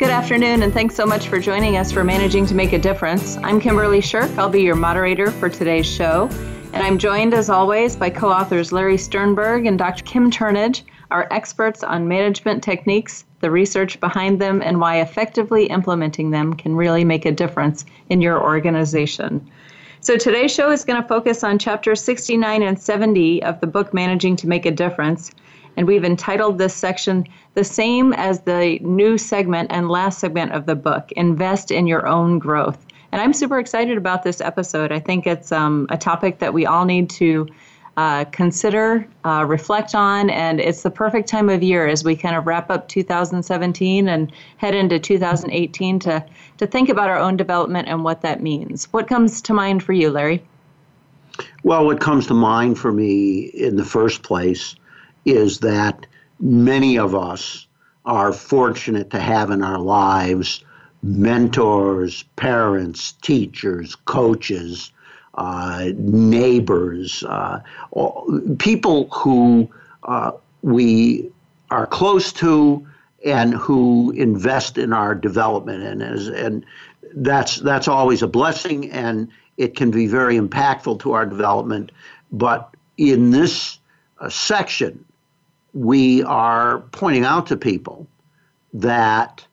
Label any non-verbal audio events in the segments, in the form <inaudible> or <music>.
Good afternoon, and thanks so much for joining us for Managing to Make a Difference. I'm Kimberly Shirk. I'll be your moderator for today's show. And I'm joined, as always, by co authors Larry Sternberg and Dr. Kim Turnage, our experts on management techniques, the research behind them, and why effectively implementing them can really make a difference in your organization. So today's show is going to focus on chapters 69 and 70 of the book Managing to Make a Difference. And we've entitled this section the same as the new segment and last segment of the book Invest in Your Own Growth. And I'm super excited about this episode. I think it's um, a topic that we all need to uh, consider, uh, reflect on, and it's the perfect time of year as we kind of wrap up 2017 and head into 2018 to, to think about our own development and what that means. What comes to mind for you, Larry? Well, what comes to mind for me in the first place is that many of us are fortunate to have in our lives mentors, parents, teachers, coaches, uh, neighbors, uh, people who uh, we are close to and who invest in our development and as, and that's that's always a blessing and it can be very impactful to our development. But in this uh, section we are pointing out to people that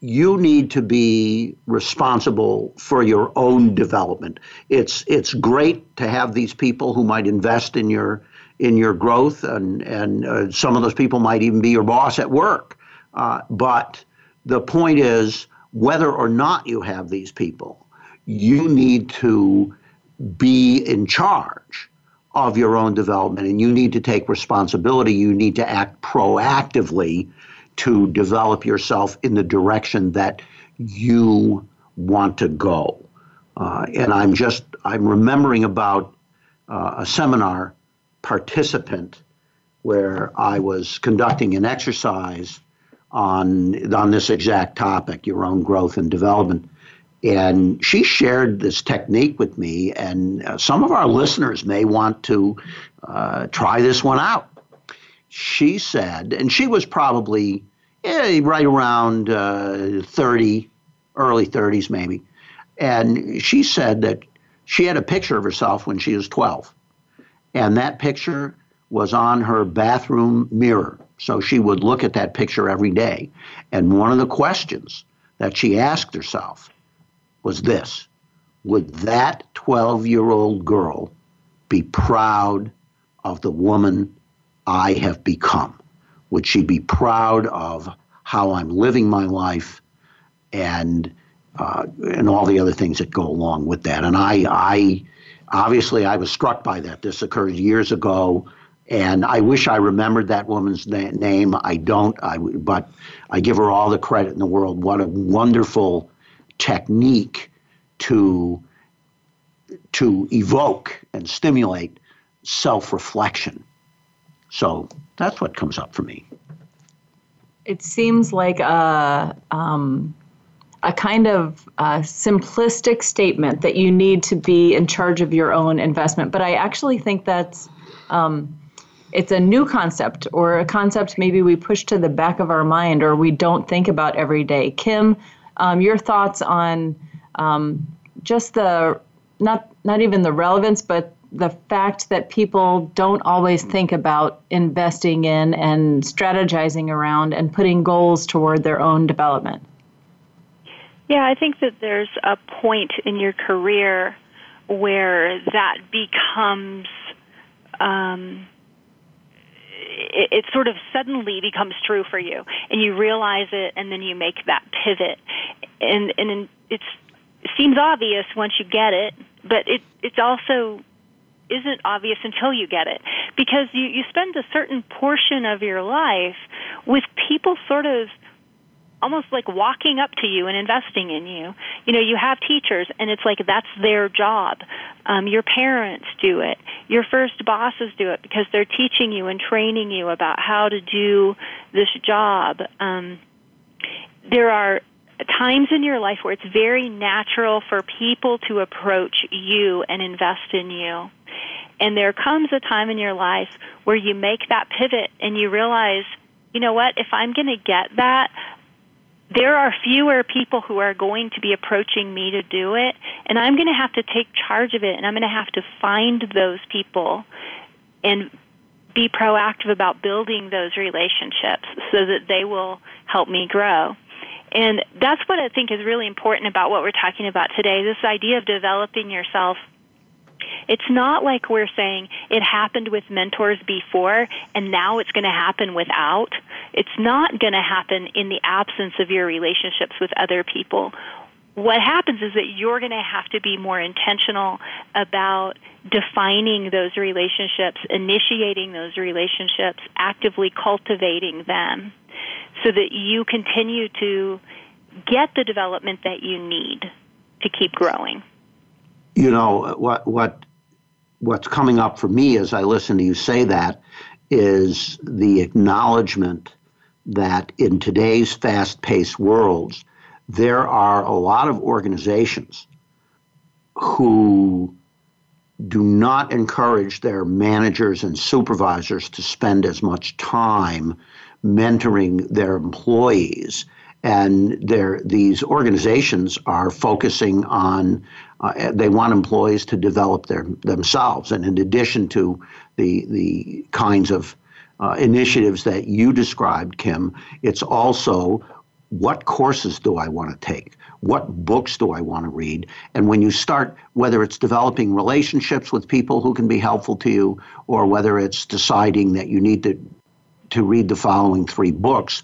you need to be responsible for your own development. It's it's great to have these people who might invest in your in your growth, and and uh, some of those people might even be your boss at work. Uh, but the point is, whether or not you have these people, you need to be in charge of your own development and you need to take responsibility. You need to act proactively to develop yourself in the direction that you want to go. Uh, and I'm just, I'm remembering about uh, a seminar participant where I was conducting an exercise on, on this exact topic, your own growth and development. And she shared this technique with me, and uh, some of our listeners may want to uh, try this one out. She said, and she was probably eh, right around uh, 30, early 30s maybe. And she said that she had a picture of herself when she was 12. And that picture was on her bathroom mirror. So she would look at that picture every day. And one of the questions that she asked herself was this Would that 12 year old girl be proud of the woman I have become? Would she be proud of how I'm living my life and uh, and all the other things that go along with that? And I, I obviously I was struck by that. This occurred years ago, and I wish I remembered that woman's na- name. I don't. I but I give her all the credit in the world. What a wonderful technique to to evoke and stimulate self-reflection. So that's what comes up for me. It seems like a um, a kind of uh, simplistic statement that you need to be in charge of your own investment, but I actually think that's um, it's a new concept or a concept maybe we push to the back of our mind or we don't think about every day. Kim, um, your thoughts on um, just the not not even the relevance, but the fact that people don't always think about investing in and strategizing around and putting goals toward their own development. Yeah, I think that there's a point in your career where that becomes um, it, it, sort of suddenly becomes true for you, and you realize it, and then you make that pivot, and and it's it seems obvious once you get it, but it it's also isn't obvious until you get it. Because you you spend a certain portion of your life with people sort of almost like walking up to you and investing in you. You know, you have teachers, and it's like that's their job. Um, your parents do it. Your first bosses do it because they're teaching you and training you about how to do this job. Um, there are times in your life where it's very natural for people to approach you and invest in you. And there comes a time in your life where you make that pivot and you realize, you know what, if I'm going to get that, there are fewer people who are going to be approaching me to do it, and I'm going to have to take charge of it, and I'm going to have to find those people and be proactive about building those relationships so that they will help me grow. And that's what I think is really important about what we're talking about today this idea of developing yourself it's not like we're saying it happened with mentors before and now it's going to happen without. It's not going to happen in the absence of your relationships with other people. What happens is that you're going to have to be more intentional about defining those relationships, initiating those relationships, actively cultivating them so that you continue to get the development that you need to keep growing. You know what what what's coming up for me as I listen to you say that is the acknowledgement that in today's fast paced worlds, there are a lot of organizations who do not encourage their managers and supervisors to spend as much time mentoring their employees and these organizations are focusing on uh, they want employees to develop their themselves. And in addition to the the kinds of uh, initiatives that you described kim it's also what courses do i want to take? What books do i want to read? And when you start whether it's developing relationships with people who can be helpful to you or whether it's deciding that you need to to read the following three books.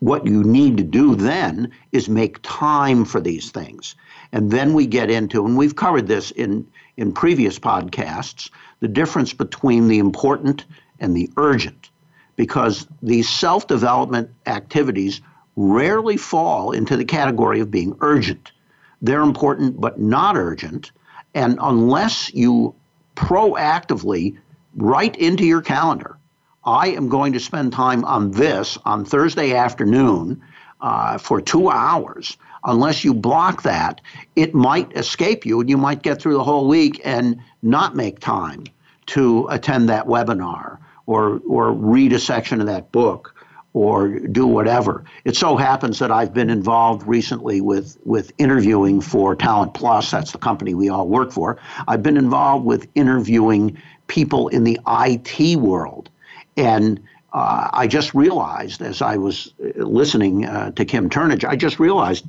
What you need to do then is make time for these things. And then we get into, and we've covered this in, in previous podcasts, the difference between the important and the urgent. Because these self development activities rarely fall into the category of being urgent. They're important but not urgent. And unless you proactively write into your calendar I am going to spend time on this on Thursday afternoon uh, for two hours. Unless you block that, it might escape you and you might get through the whole week and not make time to attend that webinar or, or read a section of that book or do whatever. It so happens that I've been involved recently with, with interviewing for Talent Plus. That's the company we all work for. I've been involved with interviewing people in the IT world and uh, I just realized as I was listening uh, to Kim Turnage, I just realized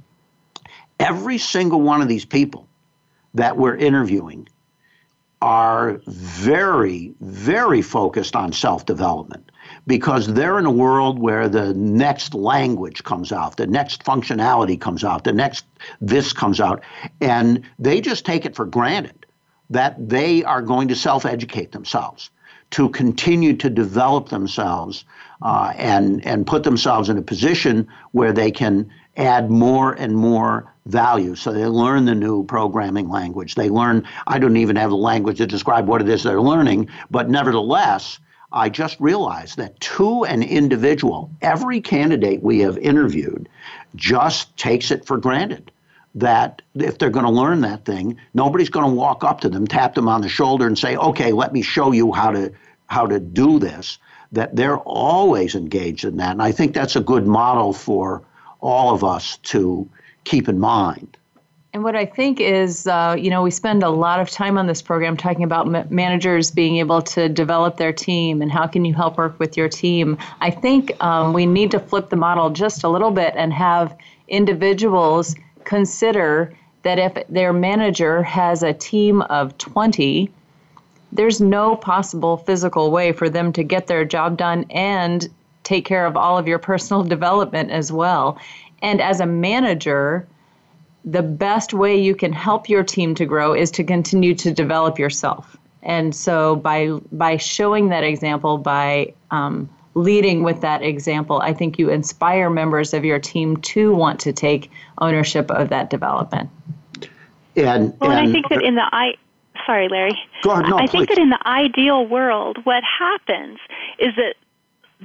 every single one of these people that we're interviewing are very, very focused on self development because they're in a world where the next language comes out, the next functionality comes out, the next this comes out, and they just take it for granted that they are going to self educate themselves to continue to develop themselves uh, and and put themselves in a position where they can add more and more value. So they learn the new programming language. They learn. I don't even have the language to describe what it is they're learning, but nevertheless. I just realized that to an individual, every candidate we have interviewed just takes it for granted that if they're going to learn that thing, nobody's going to walk up to them, tap them on the shoulder, and say, "Okay, let me show you how to how to do this." That they're always engaged in that, and I think that's a good model for all of us to keep in mind. And what I think is, uh, you know, we spend a lot of time on this program talking about ma- managers being able to develop their team and how can you help work with your team. I think um, we need to flip the model just a little bit and have individuals consider that if their manager has a team of 20, there's no possible physical way for them to get their job done and take care of all of your personal <laughs> development as well. And as a manager, the best way you can help your team to grow is to continue to develop yourself. And so by by showing that example, by um, leading with that example, I think you inspire members of your team to want to take ownership of that development. And, well, and, and I think that in the I sorry, Larry. Go ahead. No, I please. think that in the ideal world, what happens is that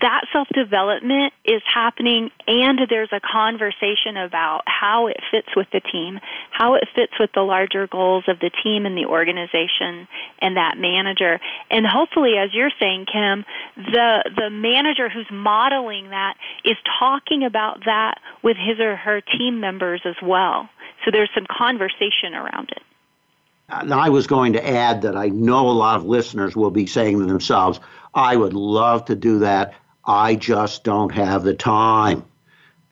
that self development is happening and there's a conversation about how it fits with the team, how it fits with the larger goals of the team and the organization and that manager. And hopefully as you're saying, Kim, the the manager who's modeling that is talking about that with his or her team members as well. So there's some conversation around it. And I was going to add that I know a lot of listeners will be saying to themselves, I would love to do that. I just don't have the time.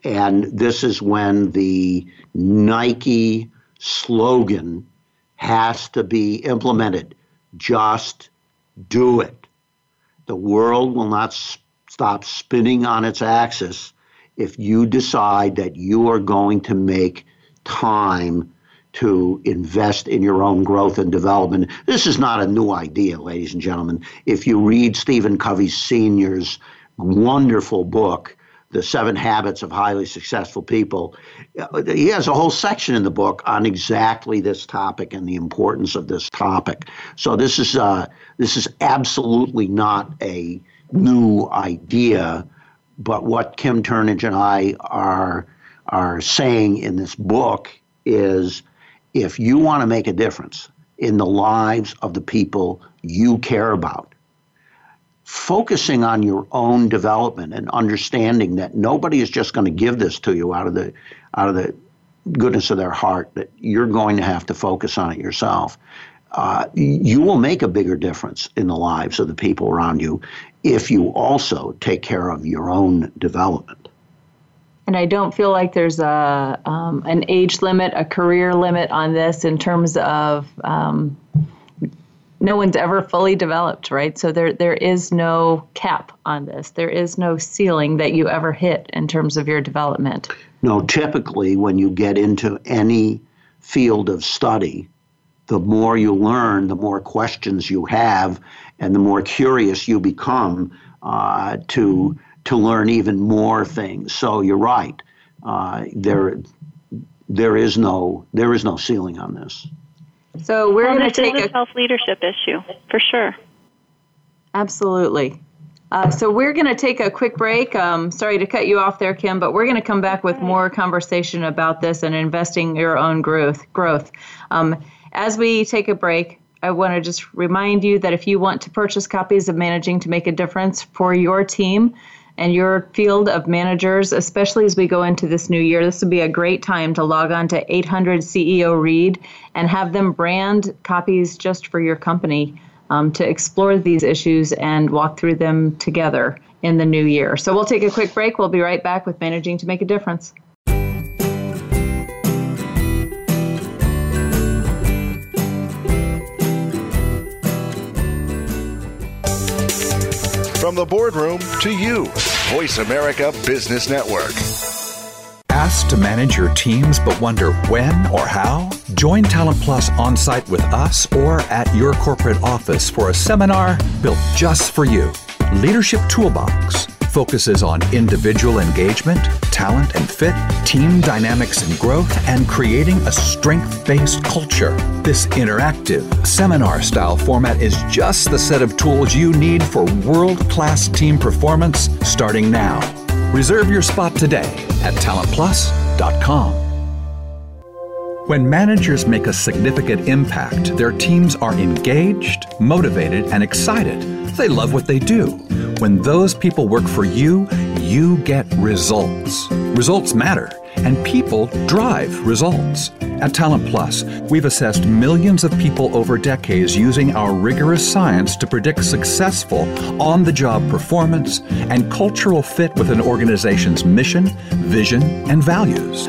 And this is when the Nike slogan has to be implemented just do it. The world will not stop spinning on its axis if you decide that you are going to make time to invest in your own growth and development. This is not a new idea, ladies and gentlemen. If you read Stephen Covey Sr.'s wonderful book, The Seven Habits of Highly Successful People, he has a whole section in the book on exactly this topic and the importance of this topic. So this is uh, this is absolutely not a new idea, but what Kim Turnage and I are are saying in this book is if you want to make a difference in the lives of the people you care about, focusing on your own development and understanding that nobody is just going to give this to you out of the out of the goodness of their heart that you're going to have to focus on it yourself. Uh, you will make a bigger difference in the lives of the people around you if you also take care of your own development. And I don't feel like there's a um, an age limit, a career limit on this in terms of um, no one's ever fully developed, right? So there there is no cap on this. There is no ceiling that you ever hit in terms of your development. No, typically when you get into any field of study, the more you learn, the more questions you have, and the more curious you become uh, to to learn even more things. So you're right. Uh, there, there is no there is no ceiling on this. So we're well, going to take a self leadership issue for sure. Absolutely. Uh, so we're going to take a quick break. Um, sorry to cut you off there, Kim, but we're going to come back with more conversation about this and investing your own growth. Growth. Um, as we take a break, I want to just remind you that if you want to purchase copies of Managing to Make a Difference for your team, and your field of managers, especially as we go into this new year, this would be a great time to log on to 800 CEO Read and have them brand copies just for your company um, to explore these issues and walk through them together in the new year. So we'll take a quick break. We'll be right back with Managing to Make a Difference. From the boardroom to you, Voice America Business Network. Asked to manage your teams but wonder when or how? Join Talent Plus on site with us or at your corporate office for a seminar built just for you. Leadership Toolbox focuses on individual engagement, talent and fit, team dynamics and growth, and creating a strength based culture. This interactive, seminar style format is just the set of tools you need for world class team performance starting now. Reserve your spot today at talentplus.com. When managers make a significant impact, their teams are engaged, motivated, and excited. They love what they do. When those people work for you, you get results. Results matter, and people drive results. At Talent Plus, we've assessed millions of people over decades using our rigorous science to predict successful on the job performance and cultural fit with an organization's mission, vision, and values.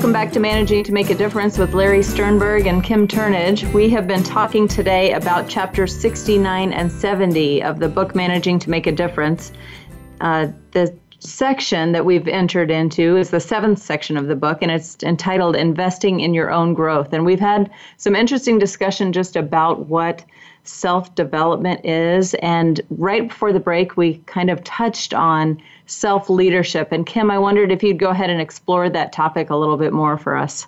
Welcome back to Managing to Make a Difference with Larry Sternberg and Kim Turnage. We have been talking today about chapters 69 and 70 of the book Managing to Make a Difference. Uh, the section that we've entered into is the seventh section of the book, and it's entitled Investing in Your Own Growth. And we've had some interesting discussion just about what self development is. And right before the break, we kind of touched on self leadership. And Kim, I wondered if you'd go ahead and explore that topic a little bit more for us.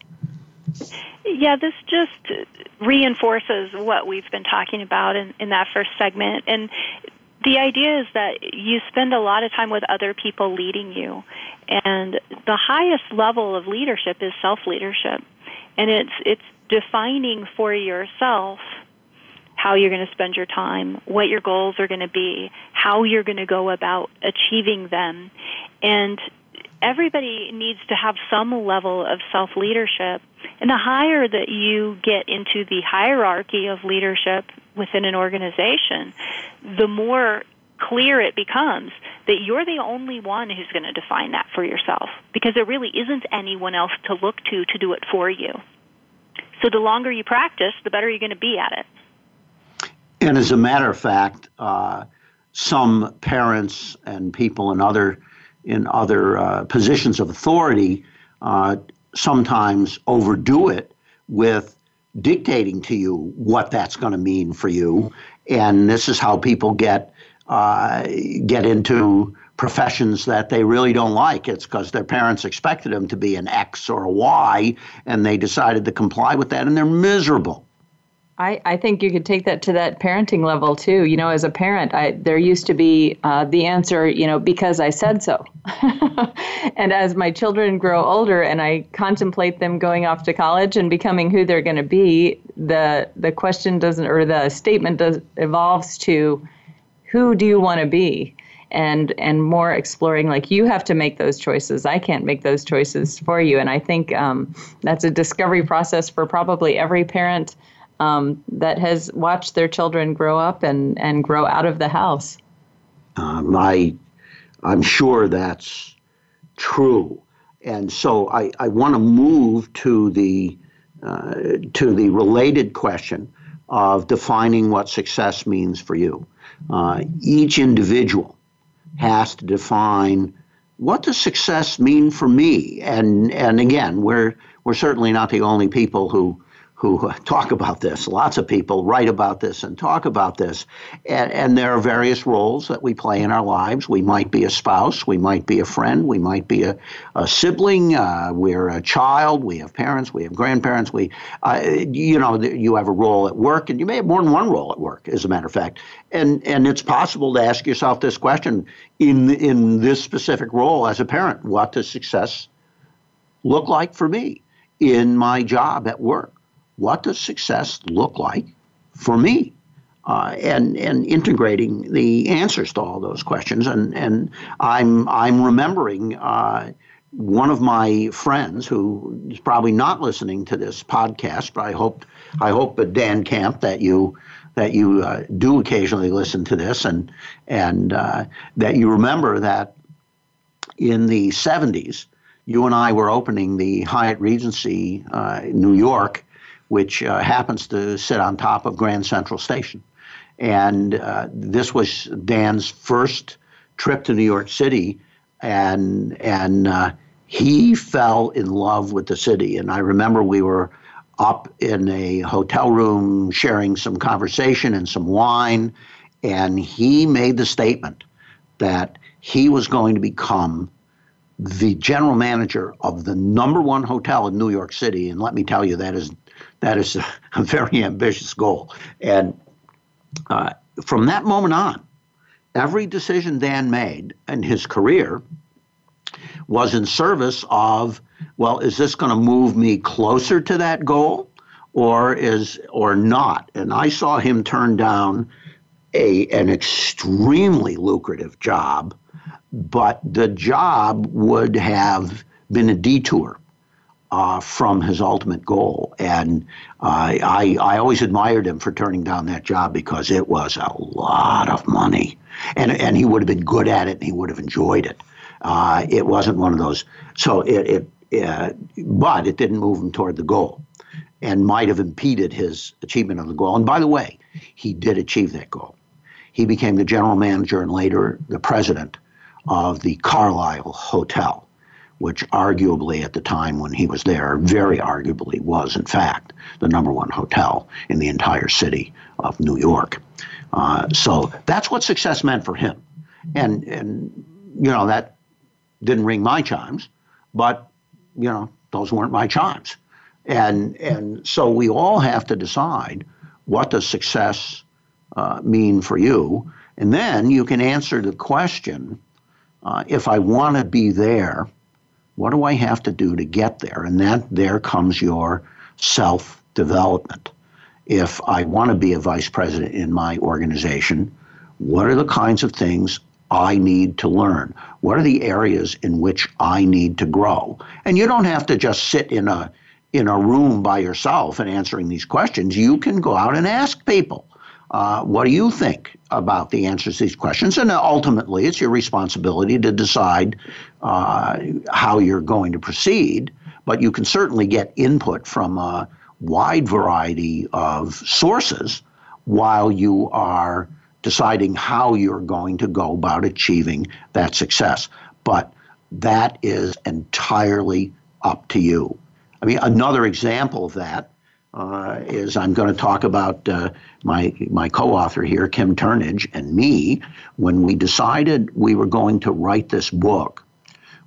Yeah, this just reinforces what we've been talking about in, in that first segment. And the idea is that you spend a lot of time with other people leading you. And the highest level of leadership is self leadership. And it's, it's defining for yourself how you're going to spend your time, what your goals are going to be, how you're going to go about achieving them. And everybody needs to have some level of self leadership. And the higher that you get into the hierarchy of leadership within an organization, the more clear it becomes that you're the only one who's going to define that for yourself because there really isn't anyone else to look to to do it for you. So the longer you practice, the better you're going to be at it. And as a matter of fact, uh, some parents and people in other in other uh, positions of authority uh, sometimes overdo it with dictating to you what that's going to mean for you, and this is how people get uh, get into professions that they really don't like. It's because their parents expected them to be an X or a Y, and they decided to comply with that, and they're miserable. I, I think you could take that to that parenting level too. You know, as a parent, I, there used to be uh, the answer, you know, because I said so. <laughs> and as my children grow older and I contemplate them going off to college and becoming who they're going to be, the the question doesn't or the statement does evolves to, who do you want to be? and and more exploring like you have to make those choices i can't make those choices for you and i think um, that's a discovery process for probably every parent um, that has watched their children grow up and, and grow out of the house. Um, I, I'm sure that's true. And so I, I want to move to the, uh, to the related question of defining what success means for you. Uh, each individual has to define what does success mean for me. And, and again, we're, we're certainly not the only people who who talk about this. Lots of people write about this and talk about this. And, and, there are various roles that we play in our lives. We might be a spouse, we might be a friend, we might be a, a sibling, uh, we're a child, we have parents, we have grandparents. We, uh, you know, you have a role at work, and you may have more than one role at work, as a matter of fact. And and it's possible to ask yourself this question in in this specific role as a parent: What does success look like for me in my job at work? What does success look like for me? uh, and and integrating the answers to all those questions. And and I'm I'm remembering uh, one of my friends who is probably not listening to this podcast, but I hope I hope uh, Dan Camp that you that you uh, do occasionally listen to this and and uh, that you remember that in the 70s you and I were opening the Hyatt Regency uh, New York, which uh, happens to sit on top of Grand Central Station. And uh, this was Dan's first trip to New York City, and and uh, he fell in love with the city. And I remember we were up in a hotel room sharing some conversation and some wine, and he made the statement that he was going to become the general manager of the number one hotel in New York City. And let me tell you, that is that is a, <laughs> a very ambitious goal. And uh, from that moment on, every decision Dan made in his career was in service of, well, is this going to move me closer to that goal, or is or not? And I saw him turn down a an extremely lucrative job but the job would have been a detour uh, from his ultimate goal. And I, I always admired him for turning down that job because it was a lot of money. And, and he would have been good at it and he would have enjoyed it. Uh, it wasn't one of those. So it, it uh, but it didn't move him toward the goal and might have impeded his achievement of the goal. And by the way, he did achieve that goal. He became the general manager and later the president of the Carlyle Hotel, which arguably at the time when he was there, very arguably was in fact the number one hotel in the entire city of New York. Uh, so that's what success meant for him. And, and, you know, that didn't ring my chimes, but, you know, those weren't my chimes. And, and so we all have to decide what does success uh, mean for you? And then you can answer the question uh, if I want to be there, what do I have to do to get there? And that there comes your self development. If I want to be a vice president in my organization, what are the kinds of things I need to learn? What are the areas in which I need to grow? And you don't have to just sit in a in a room by yourself and answering these questions. You can go out and ask people. Uh, what do you think about the answers to these questions? And ultimately, it's your responsibility to decide uh, how you're going to proceed. But you can certainly get input from a wide variety of sources while you are deciding how you're going to go about achieving that success. But that is entirely up to you. I mean, another example of that uh, is I'm going to talk about uh, my my co-author here, Kim Turnage, and me. When we decided we were going to write this book,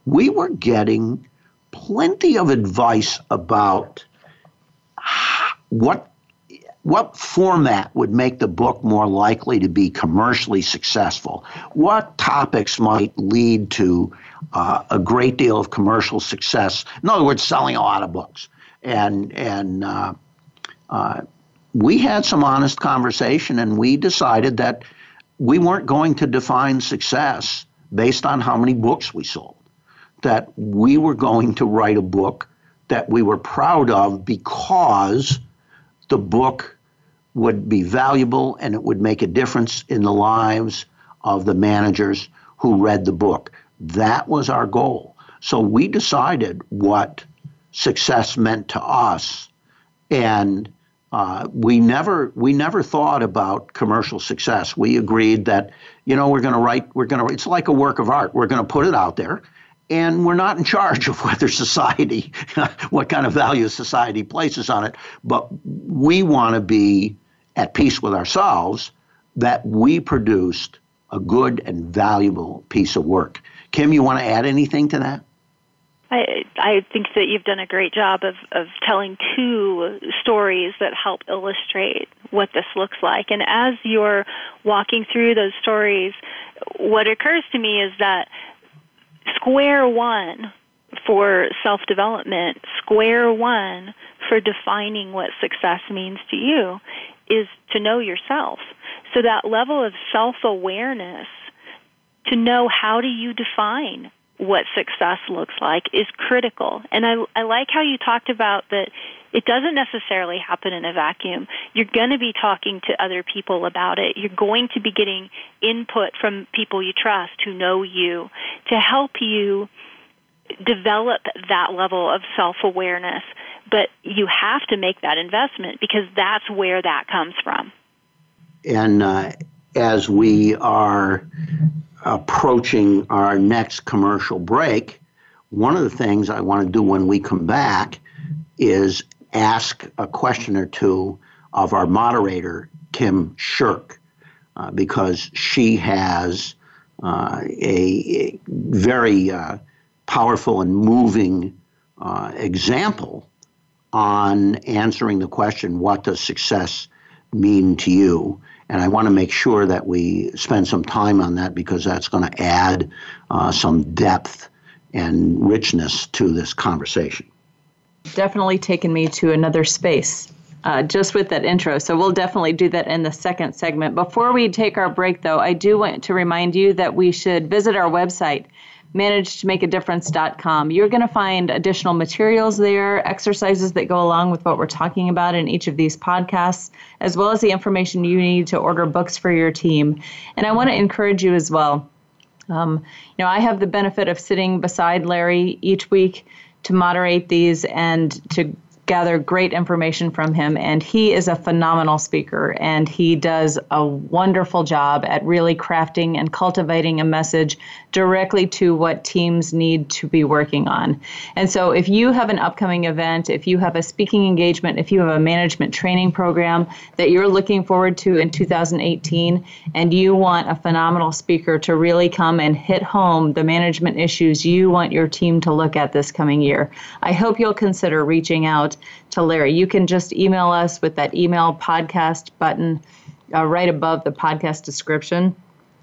we were getting plenty of advice about what what format would make the book more likely to be commercially successful? What topics might lead to uh, a great deal of commercial success? In other words, selling a lot of books. And and uh, uh, we had some honest conversation and we decided that we weren't going to define success based on how many books we sold, that we were going to write a book that we were proud of because the book would be valuable and it would make a difference in the lives of the managers who read the book. That was our goal. So we decided what success meant to us and uh, we never we never thought about commercial success. We agreed that you know we're going to write we're going to it's like a work of art. We're going to put it out there, and we're not in charge <laughs> of whether society <laughs> what kind of value society places on it. But we want to be at peace with ourselves that we produced a good and valuable piece of work. Kim, you want to add anything to that? I, I think that you've done a great job of, of telling two stories that help illustrate what this looks like. And as you're walking through those stories, what occurs to me is that square one for self development, square one for defining what success means to you is to know yourself. So that level of self awareness to know how do you define what success looks like is critical. And I, I like how you talked about that it doesn't necessarily happen in a vacuum. You're going to be talking to other people about it. You're going to be getting input from people you trust who know you to help you develop that level of self awareness. But you have to make that investment because that's where that comes from. And uh, as we are approaching our next commercial break, one of the things I want to do when we come back is ask a question or two of our moderator, Kim Shirk, uh, because she has uh, a, a, very uh, powerful and moving uh, example on answering the question, What does success mean to you? And I want to make sure that we spend some time on that because that's going to add uh, some depth and richness to this conversation. Definitely taken me to another space uh, just with that intro. So we'll definitely do that in the second segment. Before we take our break, though, I do want to remind you that we should visit our website managetomakeadifference.com. You're going to find additional materials there, exercises that go along with what we're talking about in each of these podcasts, as well as the information you need to order books for your team. And I want to encourage you as well. Um, you know, I have the benefit of sitting beside Larry each week to moderate these and to gather great information from him. And he is a phenomenal speaker, and he does a wonderful job at really crafting and cultivating a message directly to what teams need to be working on. And so, if you have an upcoming event, if you have a speaking engagement, if you have a management training program that you're looking forward to in 2018, and you want a phenomenal speaker to really come and hit home the management issues you want your team to look at this coming year, I hope you'll consider reaching out to Larry. You can just email us with that email podcast button uh, right above the podcast description,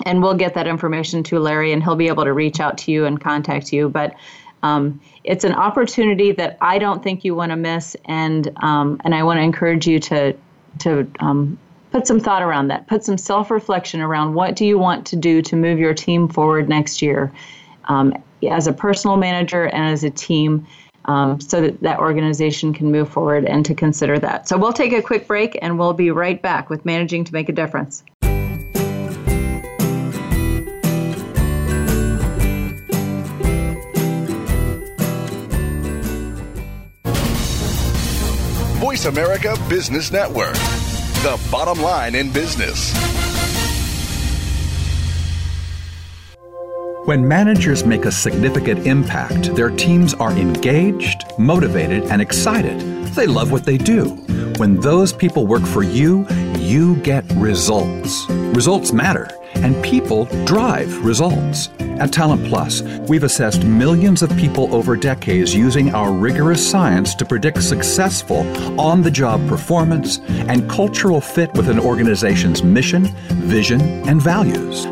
and we'll get that information to Larry, and he'll be able to reach out to you and contact you. But um, it's an opportunity that I don't think you want to miss, and um, and I want to encourage you to to um, put some thought around that. Put some self reflection around what do you want to do to move your team forward next year, um, as a personal manager and as a team um, so that that organization can move forward and to consider that. So we'll take a quick break and we'll be right back with Managing to Make a Difference. Voice America Business Network, the bottom line in business. When managers make a significant impact, their teams are engaged, motivated, and excited. They love what they do. When those people work for you, you get results. Results matter, and people drive results. At Talent Plus, we've assessed millions of people over decades using our rigorous science to predict successful on the job performance and cultural fit with an organization's mission, vision, and values.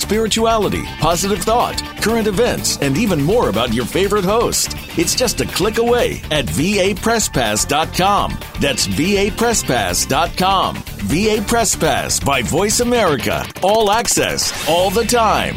spirituality, positive thought, current events, and even more about your favorite host. It's just a click away at vapresspass.com. That's vapresspass.com. VA Press Pass by Voice America. All access, all the time.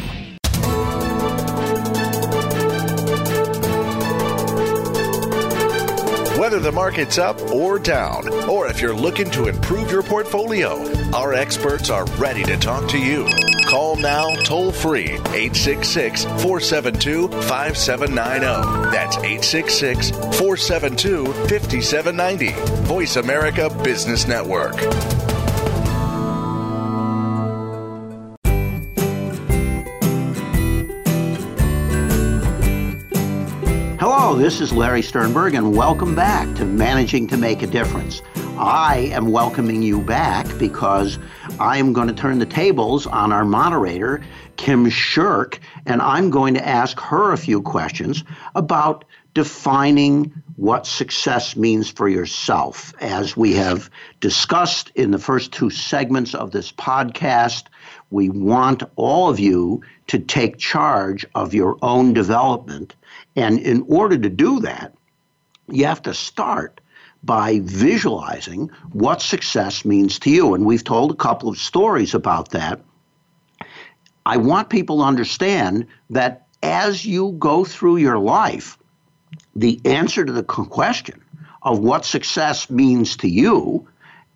Whether the market's up or down, or if you're looking to improve your portfolio, our experts are ready to talk to you. Call now toll free 866 472 5790. That's 866 472 5790. Voice America Business Network. Hello, this is Larry Sternberg, and welcome back to Managing to Make a Difference. I am welcoming you back because I am going to turn the tables on our moderator, Kim Shirk, and I'm going to ask her a few questions about defining what success means for yourself. As we have discussed in the first two segments of this podcast, we want all of you to take charge of your own development and in order to do that, you have to start by visualizing what success means to you. And we've told a couple of stories about that. I want people to understand that as you go through your life, the answer to the question of what success means to you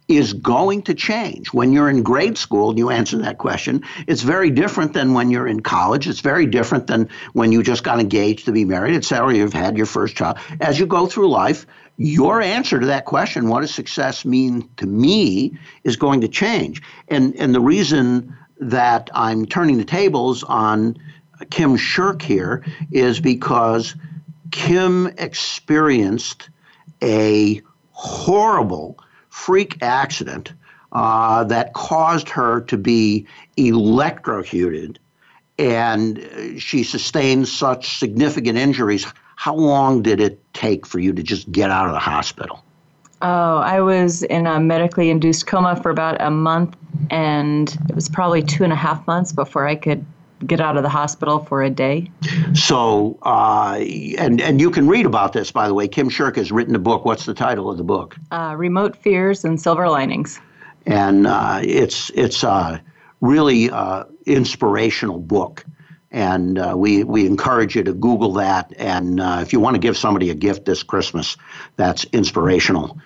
is going to change. When you're in grade school and you answer that question, it's very different than when you're in college. It's very different than when you just got engaged to be married, et cetera, you've had your first child. As you go through life, your answer to that question, what does success mean to me, is going to change. And, and the reason that I'm turning the tables on Kim Shirk here is because Kim experienced a horrible freak accident uh, that caused her to be electrocuted and she sustained such significant injuries. How long did it take for you to just get out of the hospital? Oh, I was in a medically induced coma for about a month, and it was probably two and a half months before I could get out of the hospital for a day. So, uh, and and you can read about this, by the way. Kim Shirk has written a book. What's the title of the book? Uh, Remote Fears and Silver Linings. And uh, it's it's a really uh, inspirational book. And uh, we, we encourage you to Google that. And uh, if you want to give somebody a gift this Christmas that's inspirational,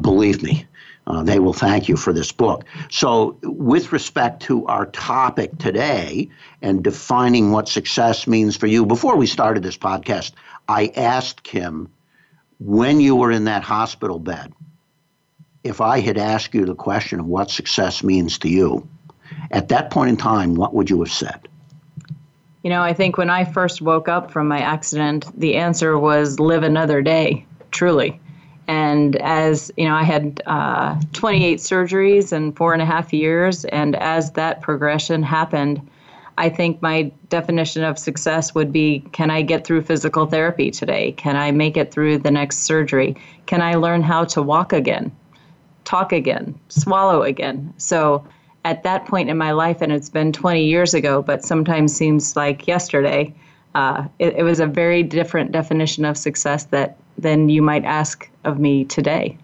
believe me, uh, they will thank you for this book. So, with respect to our topic today and defining what success means for you, before we started this podcast, I asked Kim when you were in that hospital bed if I had asked you the question of what success means to you. At that point in time, what would you have said? You know, I think when I first woke up from my accident, the answer was live another day, truly. And as you know, I had uh, 28 surgeries in four and a half years. And as that progression happened, I think my definition of success would be can I get through physical therapy today? Can I make it through the next surgery? Can I learn how to walk again, talk again, swallow again? So at that point in my life, and it's been 20 years ago, but sometimes seems like yesterday, uh, it, it was a very different definition of success that than you might ask of me today.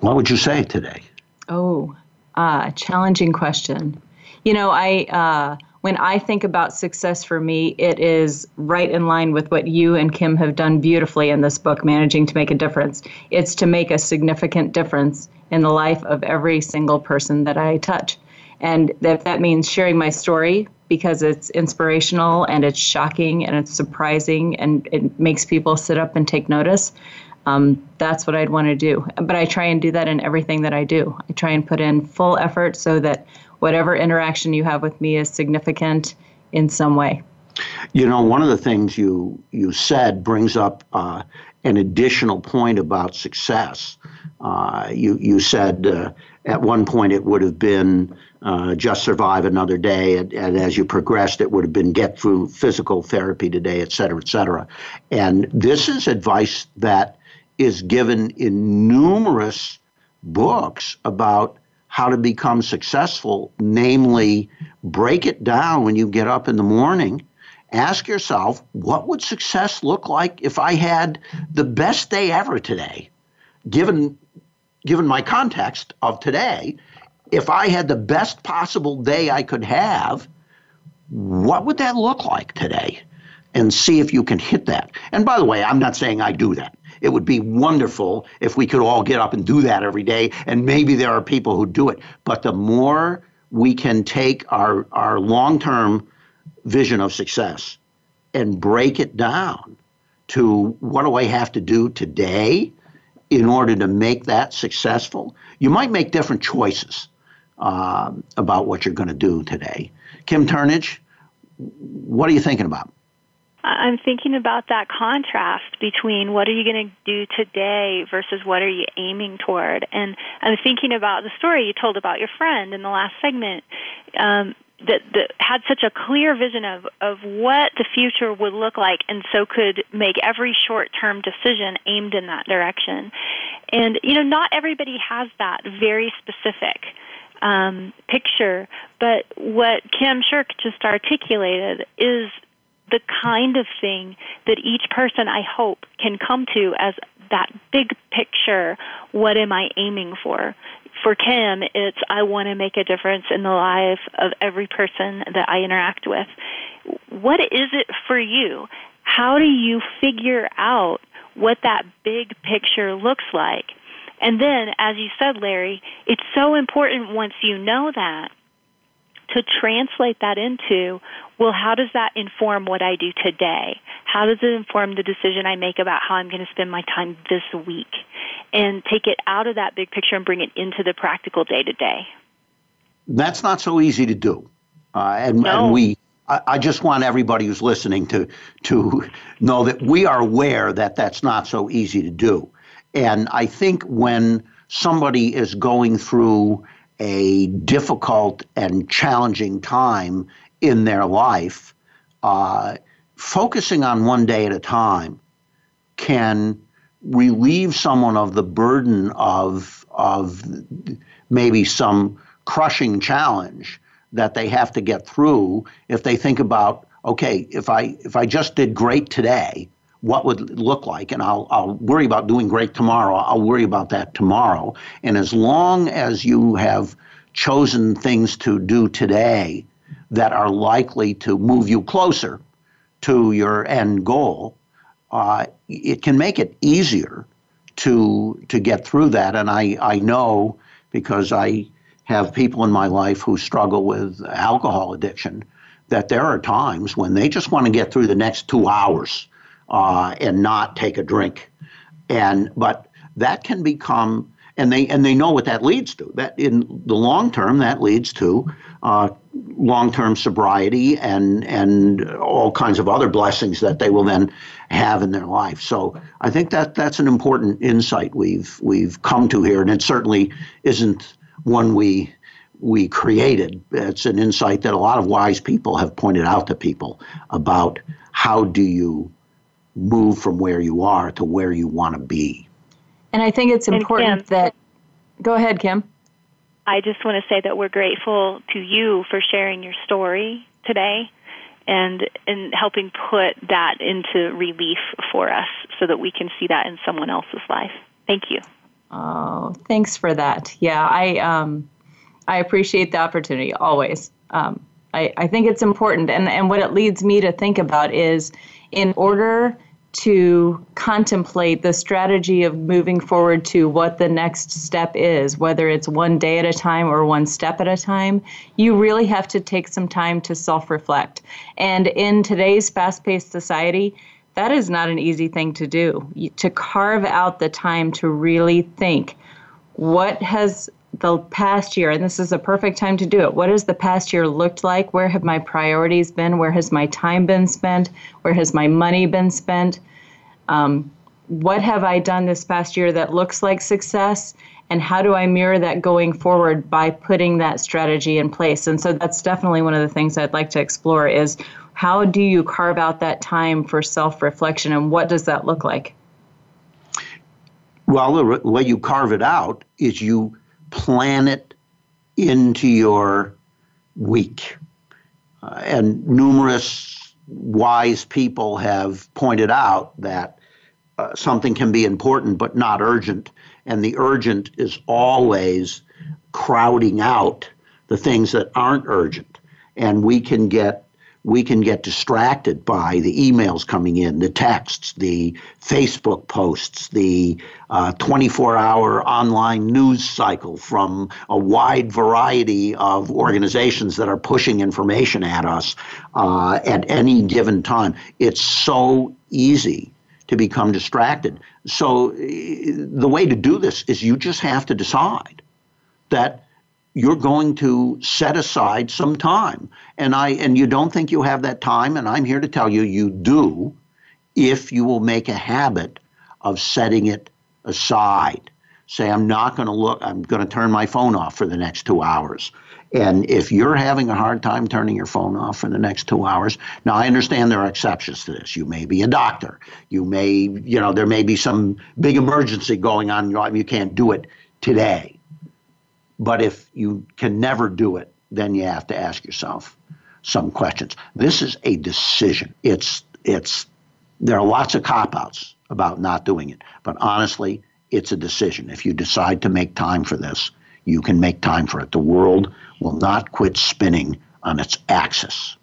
What would you say today? Oh, uh, challenging question. You know, I uh, when I think about success for me, it is right in line with what you and Kim have done beautifully in this book, Managing to Make a Difference. It's to make a significant difference in the life of every single person that I touch. And if that means sharing my story because it's inspirational and it's shocking and it's surprising and it makes people sit up and take notice, um, that's what I'd want to do. But I try and do that in everything that I do. I try and put in full effort so that whatever interaction you have with me is significant in some way. You know, one of the things you you said brings up uh, an additional point about success. Uh, you you said uh, at one point it would have been uh, just survive another day. And, and, as you progressed, it would have been get through physical therapy today, et cetera, et cetera. And this is advice that is given in numerous books about how to become successful, namely, break it down when you get up in the morning. Ask yourself, what would success look like if I had the best day ever today? Given, given my context of today, if I had the best possible day I could have, what would that look like today? And see if you can hit that. And by the way, I'm not saying I do that. It would be wonderful if we could all get up and do that every day. And maybe there are people who do it. But the more we can take our, our long term vision of success and break it down to what do I have to do today in order to make that successful, you might make different choices uh, about what you're going to do today. Kim Turnage, what are you thinking about? I'm thinking about that contrast between what are you going to do today versus what are you aiming toward. And I'm thinking about the story you told about your friend in the last segment. Um, that, that had such a clear vision of, of what the future would look like and so could make every short term decision aimed in that direction. And, you know, not everybody has that very specific um, picture, but what Kim Shirk just articulated is the kind of thing that each person I hope can come to as that big picture what am I aiming for? For Kim, it's I want to make a difference in the life of every person that I interact with. What is it for you? How do you figure out what that big picture looks like? And then, as you said, Larry, it's so important once you know that to translate that into, well, how does that inform what I do today? How does it inform the decision I make about how I'm going to spend my time this week? And take it out of that big picture and bring it into the practical day to day. That's not so easy to do. Uh, and, no. and we, I, I just want everybody who's listening to, to know that we are aware that that's not so easy to do. And I think when somebody is going through a difficult and challenging time in their life, uh, focusing on one day at a time can relieve someone of the burden of of maybe some crushing challenge that they have to get through if they think about okay if i if i just did great today what would look like and I'll, I'll worry about doing great tomorrow i'll worry about that tomorrow. And as long as you have chosen things to do today that are likely to move you closer to your end goal uh, it can make it easier to to get through that. And i i know because i have people in my life who struggle with alcohol addiction that there are times when they just want to get through the next two hours uh, and not take a drink. And but that can become and they and they know what that leads to. That in the long term, that leads to uh, long term sobriety and and all kinds of other blessings that they will then have in their life. So I think that that's an important insight we've we've come to here, and it certainly isn't one we we created. It's an insight that a lot of wise people have pointed out to people about how do you move from where you are to where you want to be. And I think it's important that. Go ahead, Kim. I just want to say that we're grateful to you for sharing your story today and and helping put that into relief for us so that we can see that in someone else's life. Thank you. Oh, thanks for that. Yeah, I um, I appreciate the opportunity always. Um, I, I think it's important, and and what it leads me to think about is, in order to contemplate the strategy of moving forward to what the next step is, whether it's one day at a time or one step at a time, you really have to take some time to self reflect. And in today's fast paced society, that is not an easy thing to do. To carve out the time to really think what has the past year, and this is a perfect time to do it. What has the past year looked like? Where have my priorities been? Where has my time been spent? Where has my money been spent? Um, what have I done this past year that looks like success? And how do I mirror that going forward by putting that strategy in place? And so that's definitely one of the things I'd like to explore is how do you carve out that time for self reflection and what does that look like? Well, the way you carve it out is you plan it into your week. Uh, and numerous wise people have pointed out that uh, something can be important but not urgent. And the urgent is always crowding out the things that aren't urgent. And we can get we can get distracted by the emails coming in, the texts, the Facebook posts, the 24 uh, hour online news cycle from a wide variety of organizations that are pushing information at us uh, at any given time. It's so easy to become distracted. So, uh, the way to do this is you just have to decide that you're going to set aside some time. And I and you don't think you have that time, and I'm here to tell you you do if you will make a habit of setting it aside. Say, I'm not going to look, I'm going to turn my phone off for the next two hours. And if you're having a hard time turning your phone off for the next two hours, now I understand there are exceptions to this. You may be a doctor. You may, you know, there may be some big emergency going on. You can't do it today. But if you can never do it, then you have to ask yourself some questions. This is a decision. It's it's there are lots of cop outs about not doing it, but honestly, it's a decision. If you decide to make time for this, you can make time for it. The world will not quit spinning on its axis.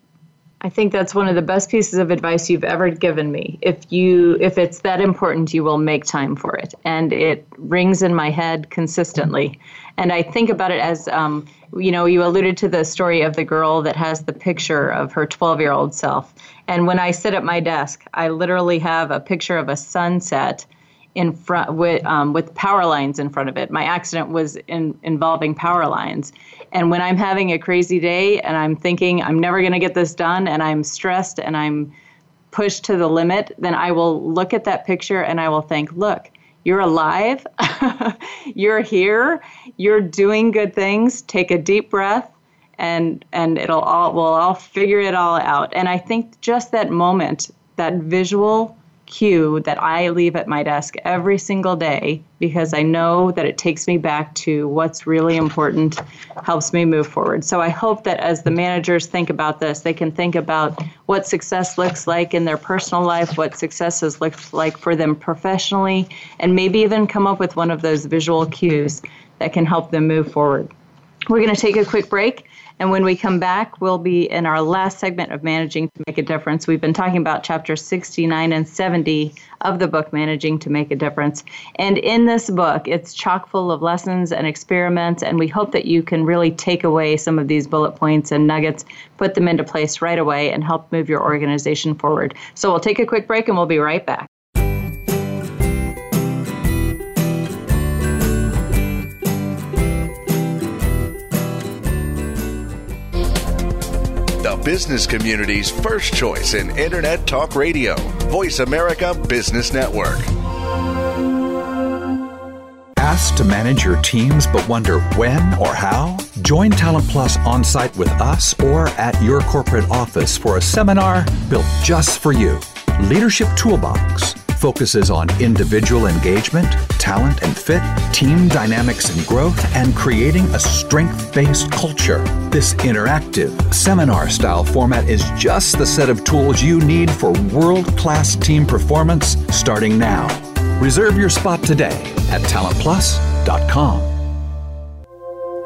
I think that's one of the best pieces of advice you've ever given me. If you if it's that important, you will make time for it, and it rings in my head consistently. And I think about it as, um, you know, you alluded to the story of the girl that has the picture of her 12 year old self. And when I sit at my desk, I literally have a picture of a sunset in front with um, with power lines in front of it. My accident was in, involving power lines, and when I'm having a crazy day and I'm thinking I'm never going to get this done, and I'm stressed and I'm pushed to the limit, then I will look at that picture and I will think, look, you're alive, <laughs> you're here, you're doing good things. Take a deep breath and and it'll all we'll all figure it all out. And I think just that moment, that visual cue that I leave at my desk every single day because I know that it takes me back to what's really important, helps me move forward. So I hope that as the managers think about this, they can think about what success looks like in their personal life, what success has looked like for them professionally, and maybe even come up with one of those visual cues that can help them move forward. We're going to take a quick break. And when we come back, we'll be in our last segment of Managing to Make a Difference. We've been talking about chapters 69 and 70 of the book, Managing to Make a Difference. And in this book, it's chock full of lessons and experiments. And we hope that you can really take away some of these bullet points and nuggets, put them into place right away, and help move your organization forward. So we'll take a quick break and we'll be right back. Business community's first choice in Internet Talk Radio, Voice America Business Network. Asked to manage your teams but wonder when or how? Join Talent Plus on site with us or at your corporate office for a seminar built just for you. Leadership Toolbox focuses on individual engagement, talent and fit, team dynamics and growth, and creating a strength based culture. This interactive, seminar style format is just the set of tools you need for world class team performance starting now. Reserve your spot today at talentplus.com.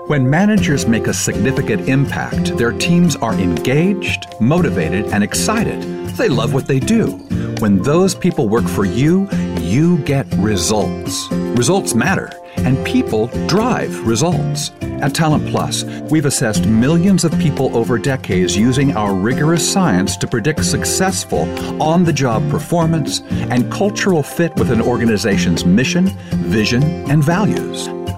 When managers make a significant impact, their teams are engaged, motivated, and excited. They love what they do. When those people work for you, you get results. Results matter, and people drive results. At Talent Plus, we've assessed millions of people over decades using our rigorous science to predict successful on the job performance and cultural fit with an organization's mission, vision, and values.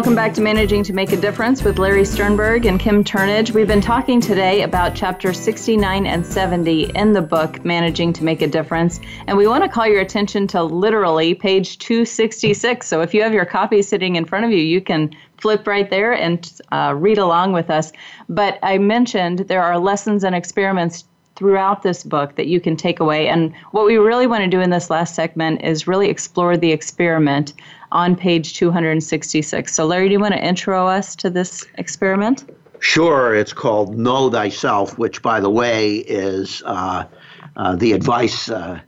Welcome back to Managing to Make a Difference with Larry Sternberg and Kim Turnage. We've been talking today about chapter 69 and 70 in the book Managing to Make a Difference. And we want to call your attention to literally page 266. So if you have your copy sitting in front of you, you can flip right there and uh, read along with us. But I mentioned there are lessons and experiments throughout this book that you can take away. And what we really want to do in this last segment is really explore the experiment on page 266. So, Larry, do you want to intro us to this experiment? Sure. It's called Know Thyself, which, by the way, is uh, uh, the advice uh,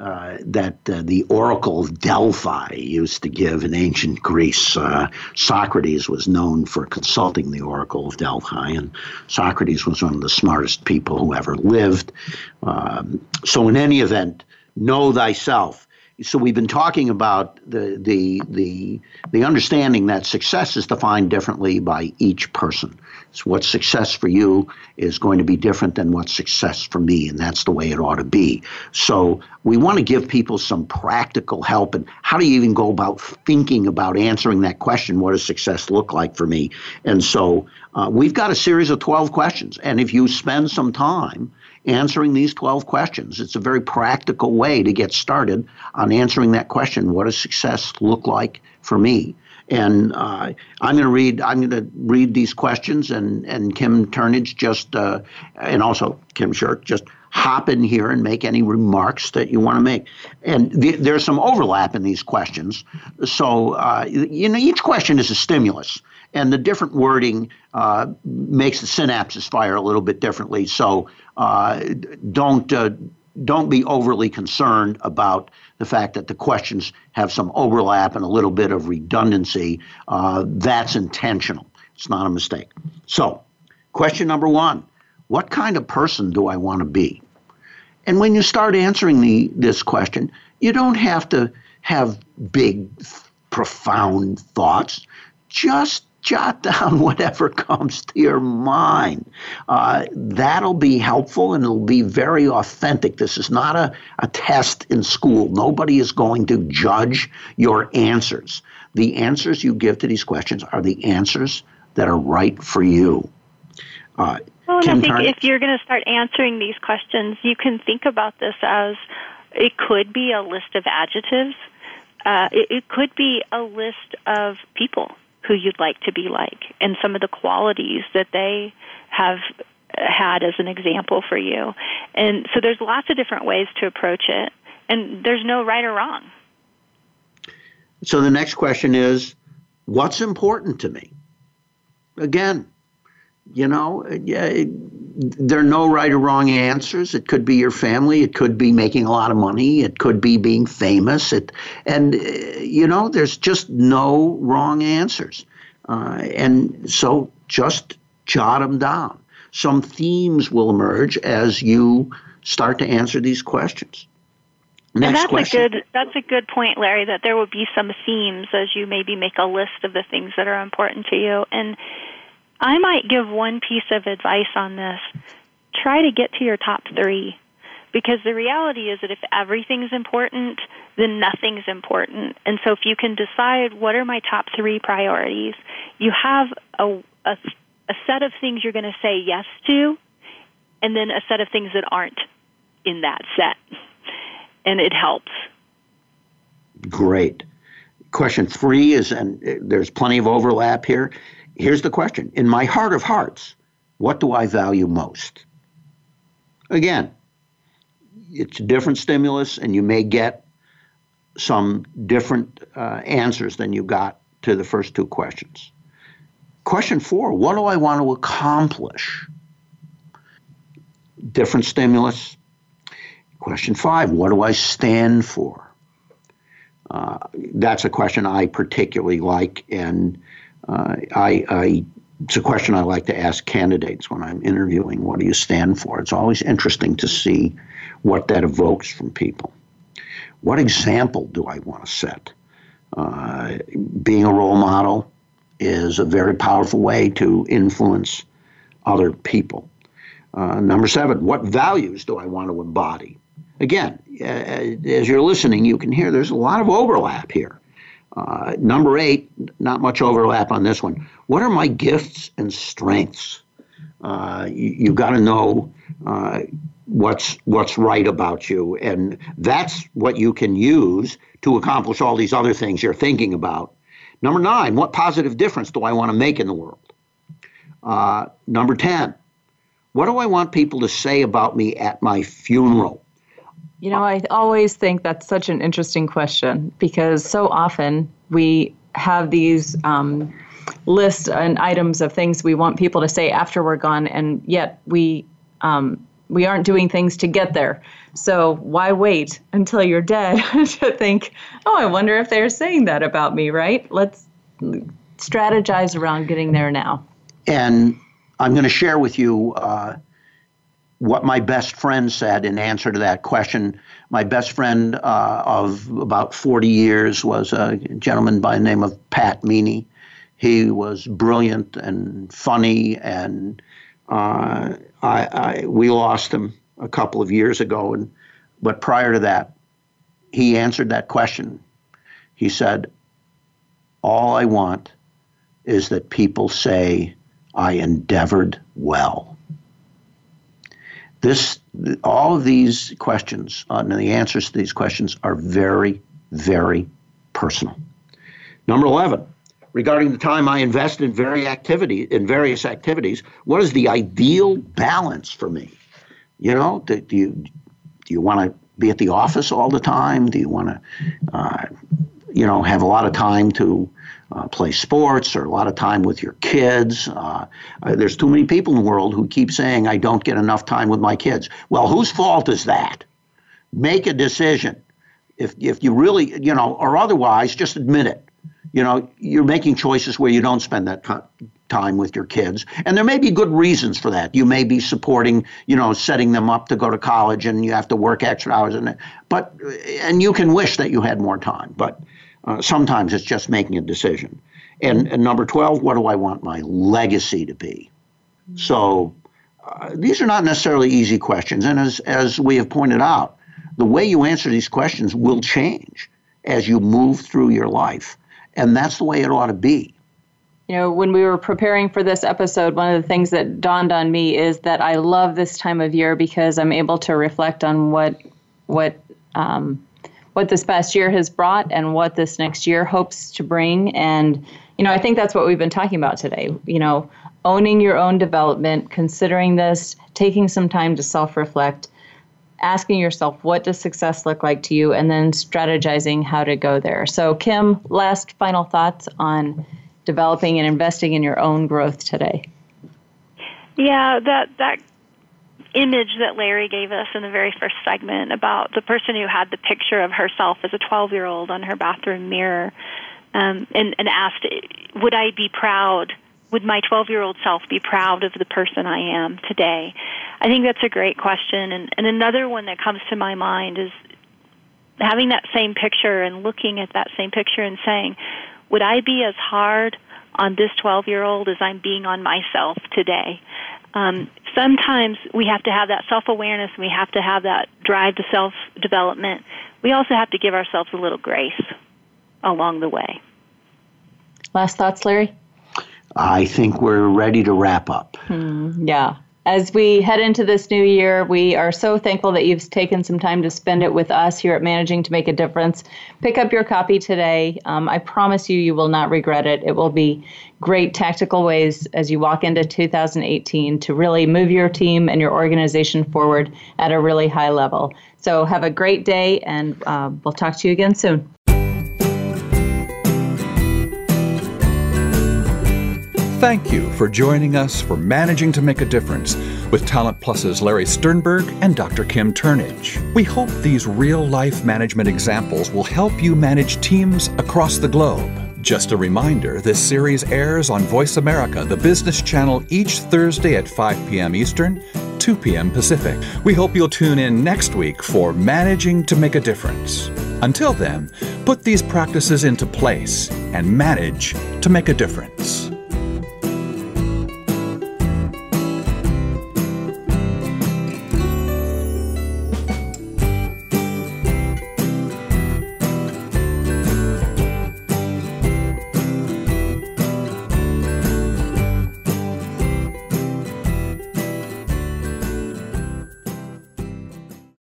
uh that uh, the Oracle of Delphi used to give in ancient Greece. Uh, Socrates was known for consulting the Oracle of Delphi, and Socrates was one of the smartest people who ever lived. Um, so, in any event, know thyself so we've been talking about the the the the understanding that success is defined differently by each person. So what's success for you is going to be different than what's success for me, and that's the way it ought to be. So we want to give people some practical help and how do you even go about thinking about answering that question? What does success look like for me? And so uh, we've got a series of 12 questions, and if you spend some time answering these 12 questions. It's a very practical way to get started on answering that question what does success look like for me? And uh, I'm going to read. I'm going to read these questions, and and Kim Turnage just, uh, and also Kim Shirk just hop in here and make any remarks that you want to make. And th- there's some overlap in these questions. So uh, you know, each question is a stimulus and the different wording uh, makes the synapses fire a little bit differently. So uh, don't uh, don't be overly concerned about the fact that the questions have some overlap and a little bit of redundancy. Uh, that's intentional. It's not a mistake. So, question number one: What kind of person do I want to be? And when you start answering the this question, you don't have to have big, profound thoughts. Just jot <laughs> down whatever comes to your mind. Uh, that'll be helpful and it'll be very authentic. This is not a, a test in school. Nobody is going to judge your answers. The answers you give to these questions are the answers that are right for you. Uh, well, I think if you're going to start answering these questions, you can think about this as it could be a list of adjectives. Uh, it, it could be a list of people who you'd like to be like and some of the qualities that they have had as an example for you. And so there's lots of different ways to approach it, and there's no right or wrong. So the next question is what's important to me? Again, you know, yeah, there are no right or wrong answers. It could be your family. It could be making a lot of money. It could be being famous. It, and, uh, you know, there's just no wrong answers. Uh, and so just jot them down. Some themes will emerge as you start to answer these questions. Next and that's question. a good that's a good point, Larry. That there will be some themes as you maybe make a list of the things that are important to you. And I might give one piece of advice on this. Try to get to your top three. Because the reality is that if everything's important, then nothing's important. And so if you can decide what are my top three priorities, you have a, a, a set of things you're going to say yes to, and then a set of things that aren't in that set. And it helps. Great. Question three is, and there's plenty of overlap here here's the question In my heart of hearts, what do I value most? Again, it's a different stimulus, and you may get some different uh, answers than you got to the first two questions. Question four What do I want to accomplish? Different stimulus. Question five What do I stand for? Uh, that's a question I particularly like, and uh, I, I, it's a question I like to ask candidates when I'm interviewing. What do you stand for? It's always interesting to see what that evokes from people. What example do I want to set? Uh, being a role model is a very powerful way to influence other people. Uh, number seven, what values do I want to embody? Again, uh, as you're listening, you can hear there's a lot of overlap here. Uh, number eight, not much overlap on this one. What are my gifts and strengths? Uh, you, have got to know uh, what's what's right about you, and that's what you can use to accomplish all these other things you're thinking about. Number nine, what positive difference do I want to make in the world? Uh, number ten, what do I want people to say about me at my funeral? You know, I always think that's such an interesting question because so often we have these um, lists and items of things we want people to say after we're gone, and yet we um, we aren't doing things to get there. So why wait until you're dead <laughs> to think, oh, I wonder if they're saying that about me, right? Let's strategize around getting there now. And I'm going to share with you uh, what my best friend said in answer to that question. My best friend uh, of about 40 years was a gentleman by the name of Pat Meany. He was brilliant and funny, and uh, I, I, we lost him a couple of years ago. And but prior to that, he answered that question. He said, "All I want is that people say I endeavored well." This, all of these questions, uh, and the answers to these questions are very, very personal. Number 11, regarding the time I invest in very activity in various activities, what is the ideal balance for me? You know, do, do you do you want to be at the office all the time? Do you want to, uh, you know, have a lot of time to uh, play sports or a lot of time with your kids. Uh, uh, there's too many people in the world who keep saying, I don't get enough time with my kids. Well, whose fault is that? Make a decision. If, if you really, you know, or otherwise, just admit it. You know, you're making choices where you don't spend that time with your kids. And there may be good reasons for that. You may be supporting, you know, setting them up to go to college and you have to work extra hours and but and you can wish that you had more time. But uh, sometimes it's just making a decision. And, and, number 12, what do I want my legacy to be? So uh, these are not necessarily easy questions. And as, as we have pointed out, the way you answer these questions will change as you move through your life. And that's the way it ought to be. You know, when we were preparing for this episode, one of the things that dawned on me is that I love this time of year because I'm able to reflect on what what um, what this past year has brought and what this next year hopes to bring. And, you know, I think that's what we've been talking about today. You know, owning your own development, considering this, taking some time to self reflect, asking yourself, what does success look like to you, and then strategizing how to go there. So, Kim, last final thoughts on developing and investing in your own growth today. Yeah, that that image that Larry gave us in the very first segment about the person who had the picture of herself as a 12 year old on her bathroom mirror um, and, and asked, Would I be proud? Would my 12 year old self be proud of the person I am today? I think that's a great question. And, and another one that comes to my mind is having that same picture and looking at that same picture and saying, Would I be as hard on this 12 year old as I'm being on myself today? Um, sometimes we have to have that self awareness and we have to have that drive to self development. We also have to give ourselves a little grace along the way. Last thoughts, Larry? I think we're ready to wrap up. Hmm, yeah as we head into this new year, we are so thankful that you've taken some time to spend it with us here at Managing to Make a Difference. Pick up your copy today. Um, I promise you, you will not regret it. It will be great tactical ways as you walk into 2018 to really move your team and your organization forward at a really high level. So have a great day, and uh, we'll talk to you again soon. Thank you for joining us for Managing to Make a Difference with Talent Plus's Larry Sternberg and Dr. Kim Turnage. We hope these real life management examples will help you manage teams across the globe. Just a reminder this series airs on Voice America, the business channel, each Thursday at 5 p.m. Eastern, 2 p.m. Pacific. We hope you'll tune in next week for Managing to Make a Difference. Until then, put these practices into place and manage to make a difference.